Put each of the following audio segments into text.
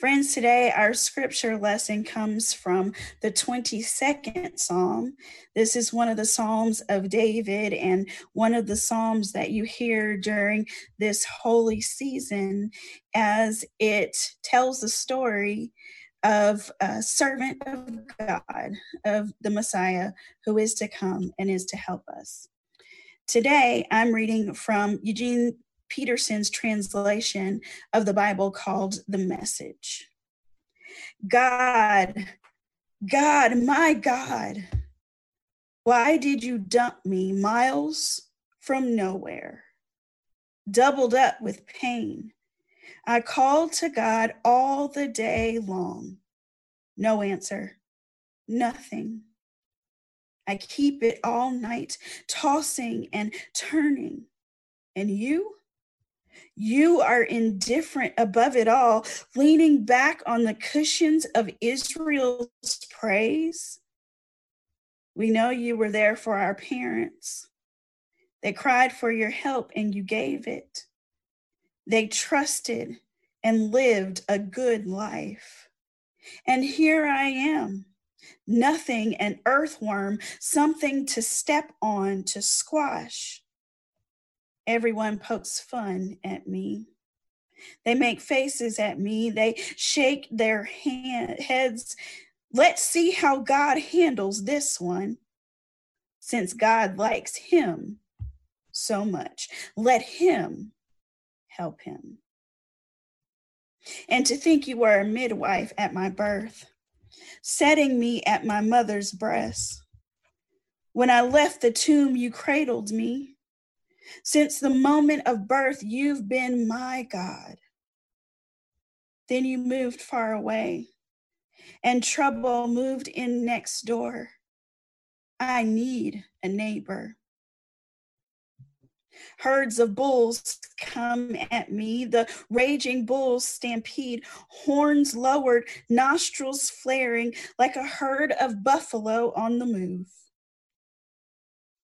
Friends, today our scripture lesson comes from the 22nd Psalm. This is one of the Psalms of David and one of the Psalms that you hear during this holy season as it tells the story of a servant of God, of the Messiah who is to come and is to help us. Today, I'm reading from Eugene Peterson's translation of the Bible called The Message. God, God, my God, why did you dump me miles from nowhere? Doubled up with pain. I called to God all the day long. No answer, nothing. I keep it all night, tossing and turning. And you? You are indifferent above it all, leaning back on the cushions of Israel's praise. We know you were there for our parents. They cried for your help and you gave it. They trusted and lived a good life. And here I am, nothing, an earthworm, something to step on, to squash. Everyone pokes fun at me. They make faces at me. They shake their hand, heads. Let's see how God handles this one. Since God likes him so much, let him help him. And to think you were a midwife at my birth, setting me at my mother's breast. When I left the tomb, you cradled me. Since the moment of birth, you've been my God. Then you moved far away, and trouble moved in next door. I need a neighbor. Herds of bulls come at me, the raging bulls stampede, horns lowered, nostrils flaring like a herd of buffalo on the move.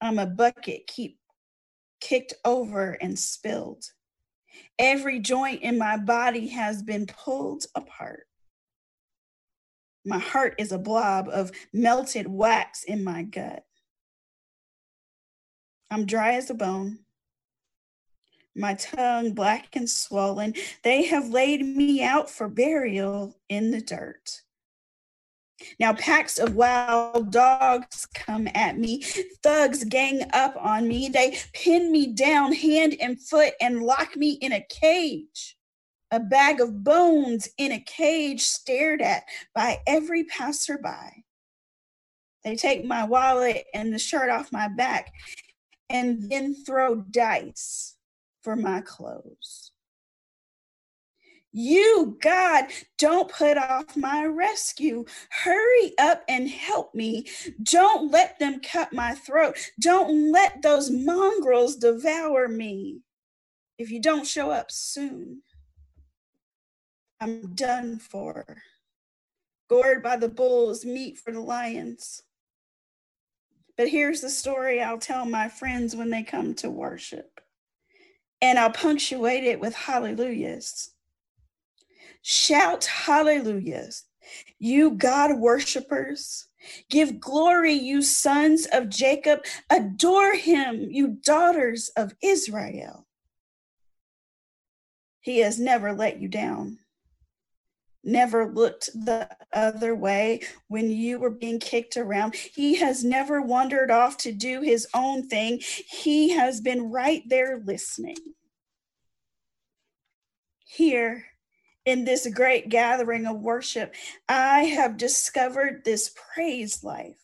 I'm a bucket keep kicked over and spilled. Every joint in my body has been pulled apart. My heart is a blob of melted wax in my gut. I'm dry as a bone, my tongue black and swollen. They have laid me out for burial in the dirt. Now, packs of wild dogs come at me. Thugs gang up on me. They pin me down hand and foot and lock me in a cage. A bag of bones in a cage stared at by every passerby. They take my wallet and the shirt off my back and then throw dice for my clothes. You, God, don't put off my rescue. Hurry up and help me. Don't let them cut my throat. Don't let those mongrels devour me. If you don't show up soon, I'm done for. Gored by the bulls, meat for the lions. But here's the story I'll tell my friends when they come to worship. And I'll punctuate it with hallelujahs. Shout hallelujahs, you God worshipers. Give glory, you sons of Jacob. Adore him, you daughters of Israel. He has never let you down, never looked the other way when you were being kicked around. He has never wandered off to do his own thing. He has been right there listening. Here, in this great gathering of worship, I have discovered this praise life.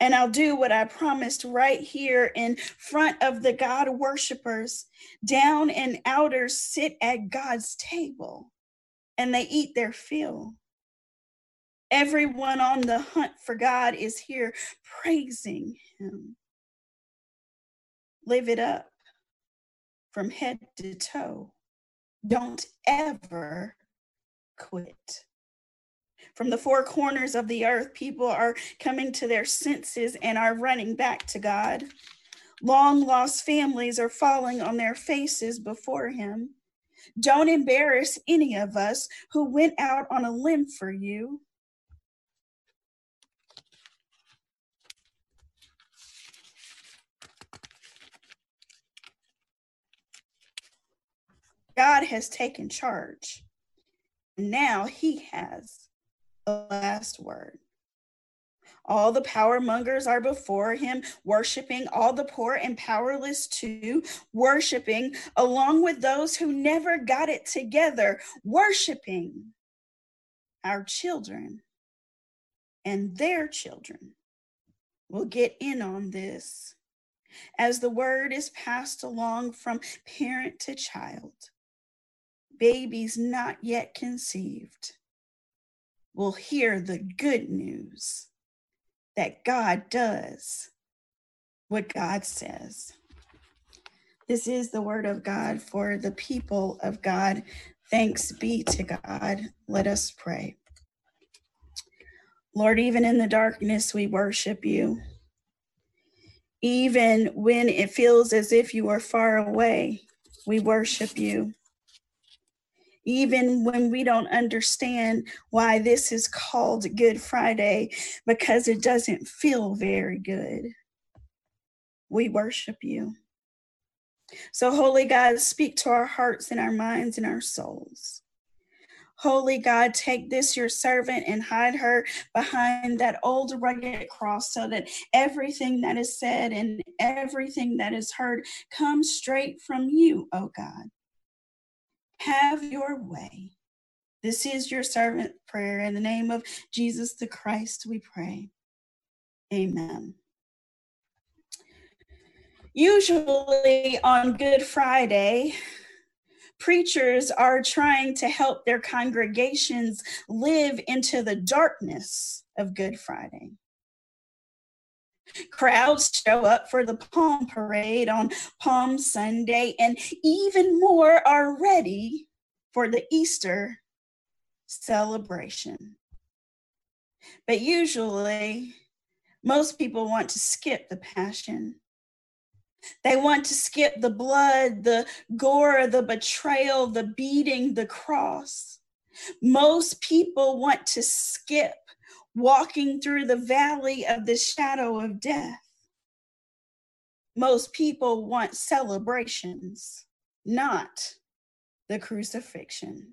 And I'll do what I promised right here in front of the God worshipers. Down and outers sit at God's table and they eat their fill. Everyone on the hunt for God is here praising Him. Live it up from head to toe. Don't ever quit. From the four corners of the earth, people are coming to their senses and are running back to God. Long lost families are falling on their faces before Him. Don't embarrass any of us who went out on a limb for you. God has taken charge. Now he has the last word. All the power mongers are before him, worshiping, all the poor and powerless too, worshiping, along with those who never got it together, worshiping our children and their children will get in on this as the word is passed along from parent to child. Babies not yet conceived will hear the good news that God does what God says. This is the word of God for the people of God. Thanks be to God. Let us pray. Lord, even in the darkness, we worship you. Even when it feels as if you are far away, we worship you even when we don't understand why this is called Good Friday, because it doesn't feel very good. We worship you. So, Holy God, speak to our hearts and our minds and our souls. Holy God, take this, your servant, and hide her behind that old rugged cross so that everything that is said and everything that is heard comes straight from you, oh God. Have your way. This is your servant prayer. In the name of Jesus the Christ, we pray. Amen. Usually on Good Friday, preachers are trying to help their congregations live into the darkness of Good Friday. Crowds show up for the Palm Parade on Palm Sunday, and even more are ready for the Easter celebration. But usually, most people want to skip the Passion. They want to skip the blood, the gore, the betrayal, the beating, the cross. Most people want to skip walking through the valley of the shadow of death. Most people want celebrations, not the crucifixion.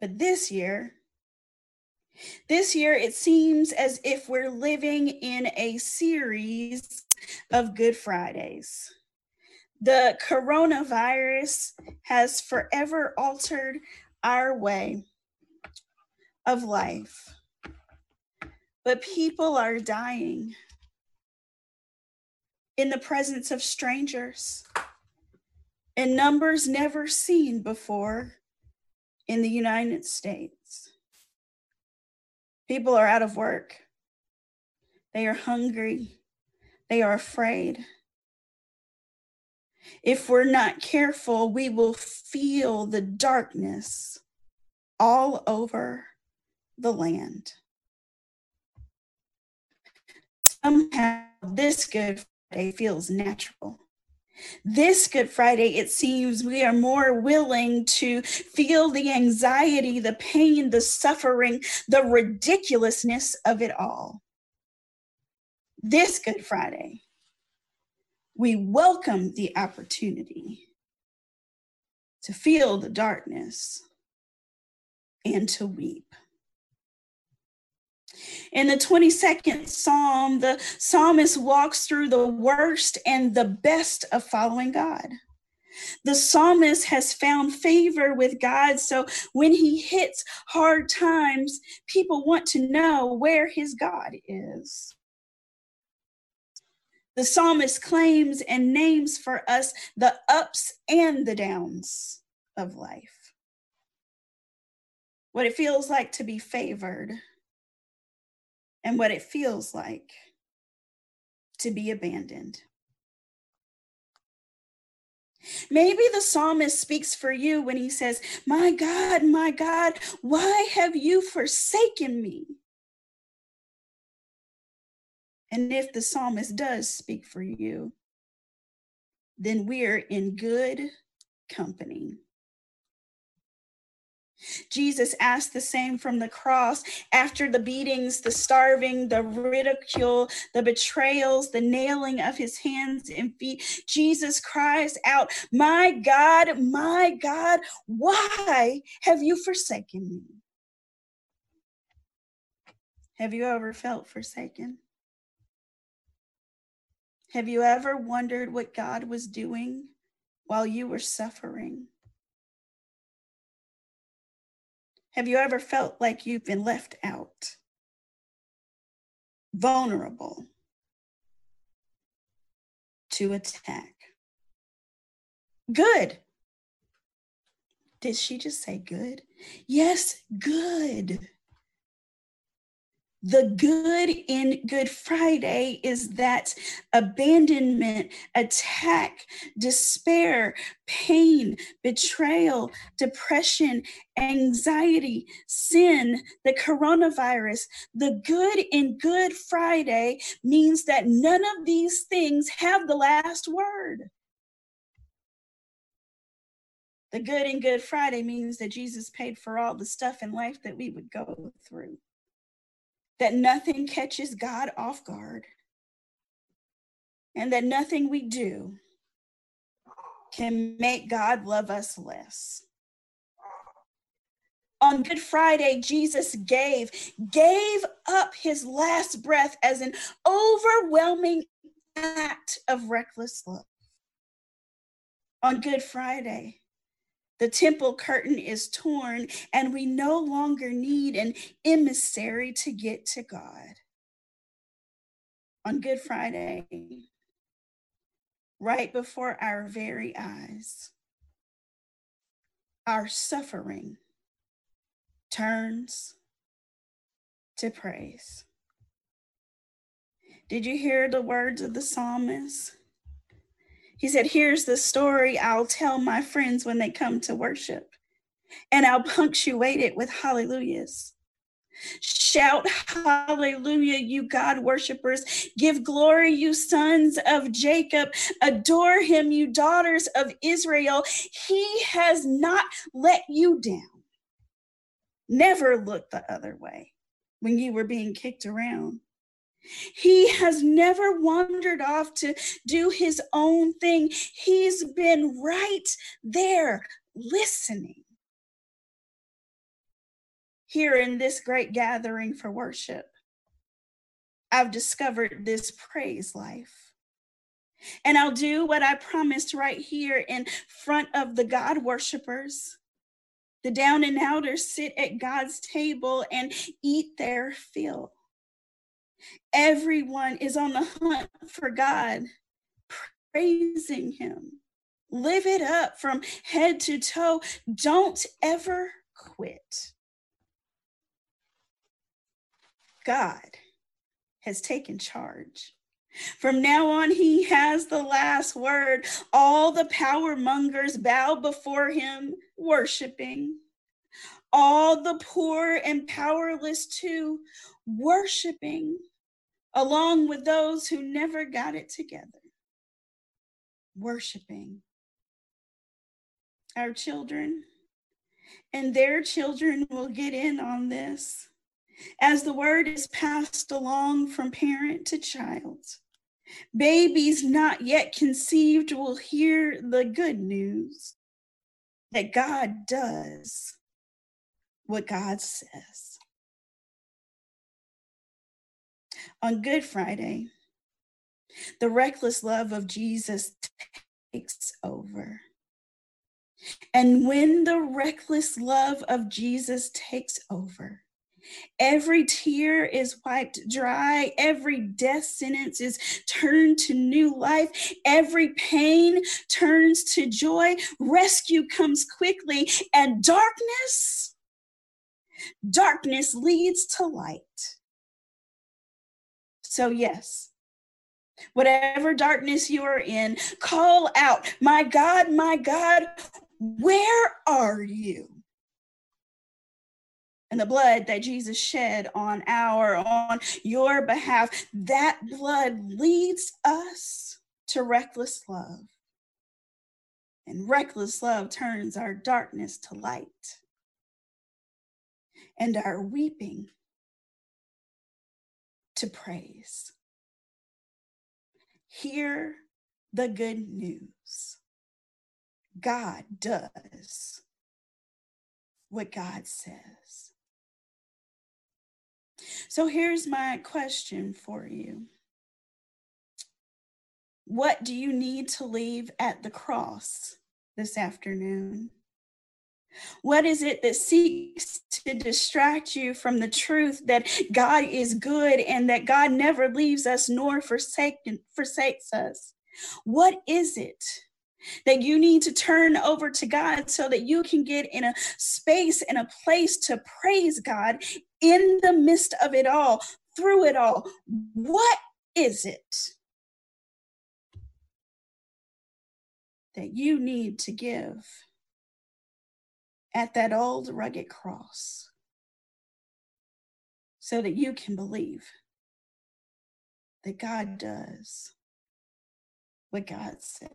But this year, this year, it seems as if we're living in a series of Good Fridays. The coronavirus has forever altered our way of life. But people are dying in the presence of strangers in numbers never seen before in the United States. People are out of work. They are hungry. They are afraid. If we're not careful, we will feel the darkness all over the land. Somehow, this Good Friday feels natural. This Good Friday, it seems we are more willing to feel the anxiety, the pain, the suffering, the ridiculousness of it all. This Good Friday, we welcome the opportunity to feel the darkness and to weep. In the 22nd Psalm, the psalmist walks through the worst and the best of following God. The psalmist has found favor with God, so when he hits hard times, people want to know where his God is. The psalmist claims and names for us the ups and the downs of life. What it feels like to be favored and what it feels like to be abandoned. Maybe the psalmist speaks for you when he says, My God, my God, why have you forsaken me? And if the psalmist does speak for you, then we're in good company. Jesus asked the same from the cross after the beatings, the starving, the ridicule, the betrayals, the nailing of his hands and feet. Jesus cries out, My God, my God, why have you forsaken me? Have you ever felt forsaken? Have you ever wondered what God was doing while you were suffering? Have you ever felt like you've been left out? Vulnerable to attack. Good. Did she just say good? Yes, good. The good in Good Friday is that abandonment, attack, despair, pain, betrayal, depression, anxiety, sin, the coronavirus. The good in Good Friday means that none of these things have the last word. The good in Good Friday means that Jesus paid for all the stuff in life that we would go through that nothing catches God off guard, and that nothing we do can make God love us less. On Good Friday, Jesus gave, gave up his last breath as an overwhelming act of reckless love. On Good Friday, the temple curtain is torn, and we no longer need an emissary to get to God. On Good Friday, right before our very eyes, our suffering turns to praise. Did you hear the words of the psalmist? He said, Here's the story I'll tell my friends when they come to worship, and I'll punctuate it with hallelujahs. Shout hallelujah, you God worshipers. Give glory, you sons of Jacob. Adore him, you daughters of Israel. He has not let you down. Never look the other way when you were being kicked around. He has never wandered off to do his own thing. He's been right there listening. Here in this great gathering for worship, I've discovered this praise life. And I'll do what I promised right here in front of the God worshipers. The down and outers sit at God's table and eat their fill. Everyone is on the hunt for God, praising Him. Live it up from head to toe. Don't ever quit. God has taken charge. From now on, he has the last word. All the power mongers bow before him, worshiping. All the poor and powerless, too, worshiping along with those who never got it together, worshiping our children, and their children will get in on this as the word is passed along from parent to child. Babies not yet conceived will hear the good news that God does what God says. On Good Friday, the reckless love of Jesus takes over. And when the reckless love of Jesus takes over, every tear is wiped dry, every death sentence is turned to new life, every pain turns to joy, rescue comes quickly, and darkness, darkness leads to light. So, yes, whatever darkness you are in, call out, My God, my God, where are you? And the blood that Jesus shed on our, on your behalf, that blood leads us to reckless love. And reckless love turns our darkness to light and our weeping to praise. Hear the good news God does what God says. So here's my question for you What do you need to leave at the cross this afternoon? What is it that seeks to distract you from the truth that God is good and that God never leaves us nor forsaken, forsakes us? What is it that you need to turn over to God so that you can get in a space and a place to praise God in the midst of it all, through it all? What is it that you need to give? At that old rugged cross so that you can believe that God does what God says.